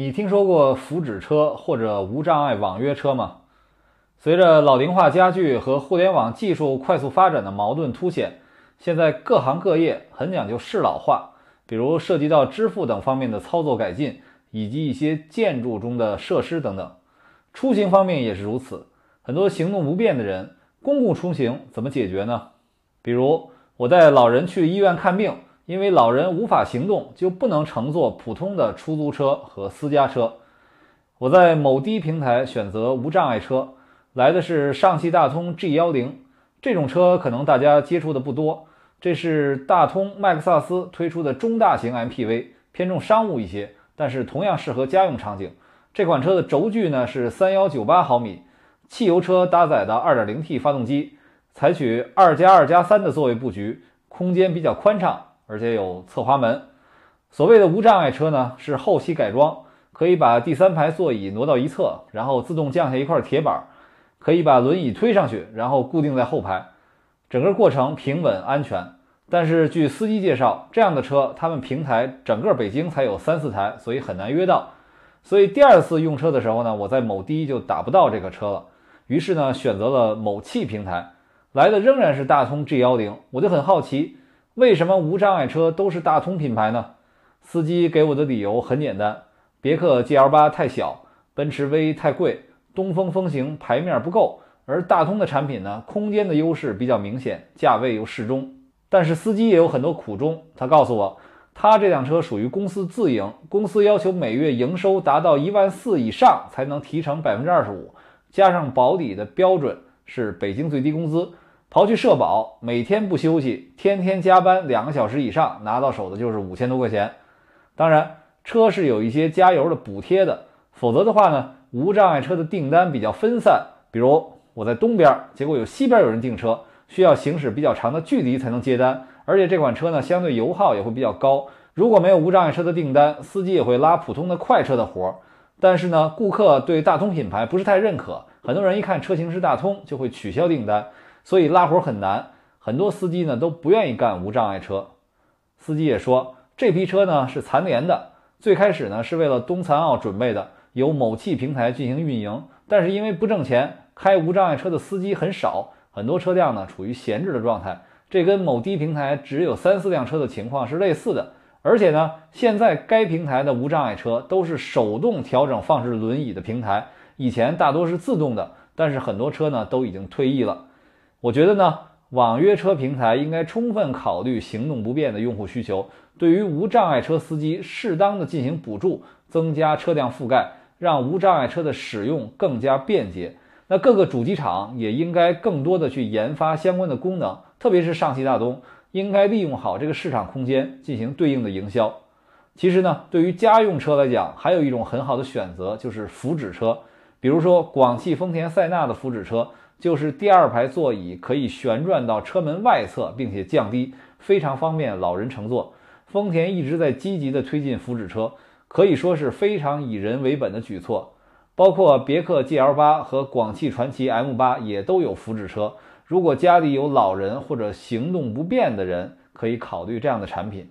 你听说过福祉车或者无障碍网约车吗？随着老龄化加剧和互联网技术快速发展的矛盾凸显，现在各行各业很讲究适老化，比如涉及到支付等方面的操作改进，以及一些建筑中的设施等等。出行方面也是如此，很多行动不便的人，公共出行怎么解决呢？比如我带老人去医院看病。因为老人无法行动，就不能乘坐普通的出租车和私家车。我在某滴平台选择无障碍车，来的是上汽大通 G 幺零这种车，可能大家接触的不多。这是大通麦克萨斯推出的中大型 MPV，偏重商务一些，但是同样适合家用场景。这款车的轴距呢是三幺九八毫米，汽油车搭载的二点零 T 发动机，采取二加二加三的座位布局，空间比较宽敞。而且有侧滑门。所谓的无障碍车呢，是后期改装，可以把第三排座椅挪到一侧，然后自动降下一块铁板，可以把轮椅推上去，然后固定在后排。整个过程平稳安全。但是据司机介绍，这样的车他们平台整个北京才有三四台，所以很难约到。所以第二次用车的时候呢，我在某滴就打不到这个车了。于是呢，选择了某汽平台，来的仍然是大通 G 幺零，我就很好奇。为什么无障碍车都是大通品牌呢？司机给我的理由很简单：别克 GL8 太小，奔驰 V 太贵，东风风行牌面不够，而大通的产品呢，空间的优势比较明显，价位又适中。但是司机也有很多苦衷，他告诉我，他这辆车属于公司自营，公司要求每月营收达到一万四以上才能提成百分之二十五，加上保底的标准是北京最低工资。刨去社保，每天不休息，天天加班两个小时以上，拿到手的就是五千多块钱。当然，车是有一些加油的补贴的，否则的话呢，无障碍车的订单比较分散。比如我在东边，结果有西边有人订车，需要行驶比较长的距离才能接单，而且这款车呢，相对油耗也会比较高。如果没有无障碍车的订单，司机也会拉普通的快车的活儿。但是呢，顾客对大通品牌不是太认可，很多人一看车型是大通，就会取消订单。所以拉活很难，很多司机呢都不愿意干无障碍车。司机也说，这批车呢是残联的，最开始呢是为了冬残奥准备的，由某汽平台进行运营。但是因为不挣钱，开无障碍车的司机很少，很多车辆呢处于闲置的状态。这跟某低平台只有三四辆车的情况是类似的。而且呢，现在该平台的无障碍车都是手动调整放置轮椅的平台，以前大多是自动的，但是很多车呢都已经退役了。我觉得呢，网约车平台应该充分考虑行动不便的用户需求，对于无障碍车司机适当的进行补助，增加车辆覆盖，让无障碍车的使用更加便捷。那各个主机厂也应该更多的去研发相关的功能，特别是上汽大通，应该利用好这个市场空间进行对应的营销。其实呢，对于家用车来讲，还有一种很好的选择就是福祉车，比如说广汽丰田塞纳的福祉车。就是第二排座椅可以旋转到车门外侧，并且降低，非常方便老人乘坐。丰田一直在积极的推进福祉车，可以说是非常以人为本的举措。包括别克 GL8 和广汽传祺 M8 也都有福祉车。如果家里有老人或者行动不便的人，可以考虑这样的产品。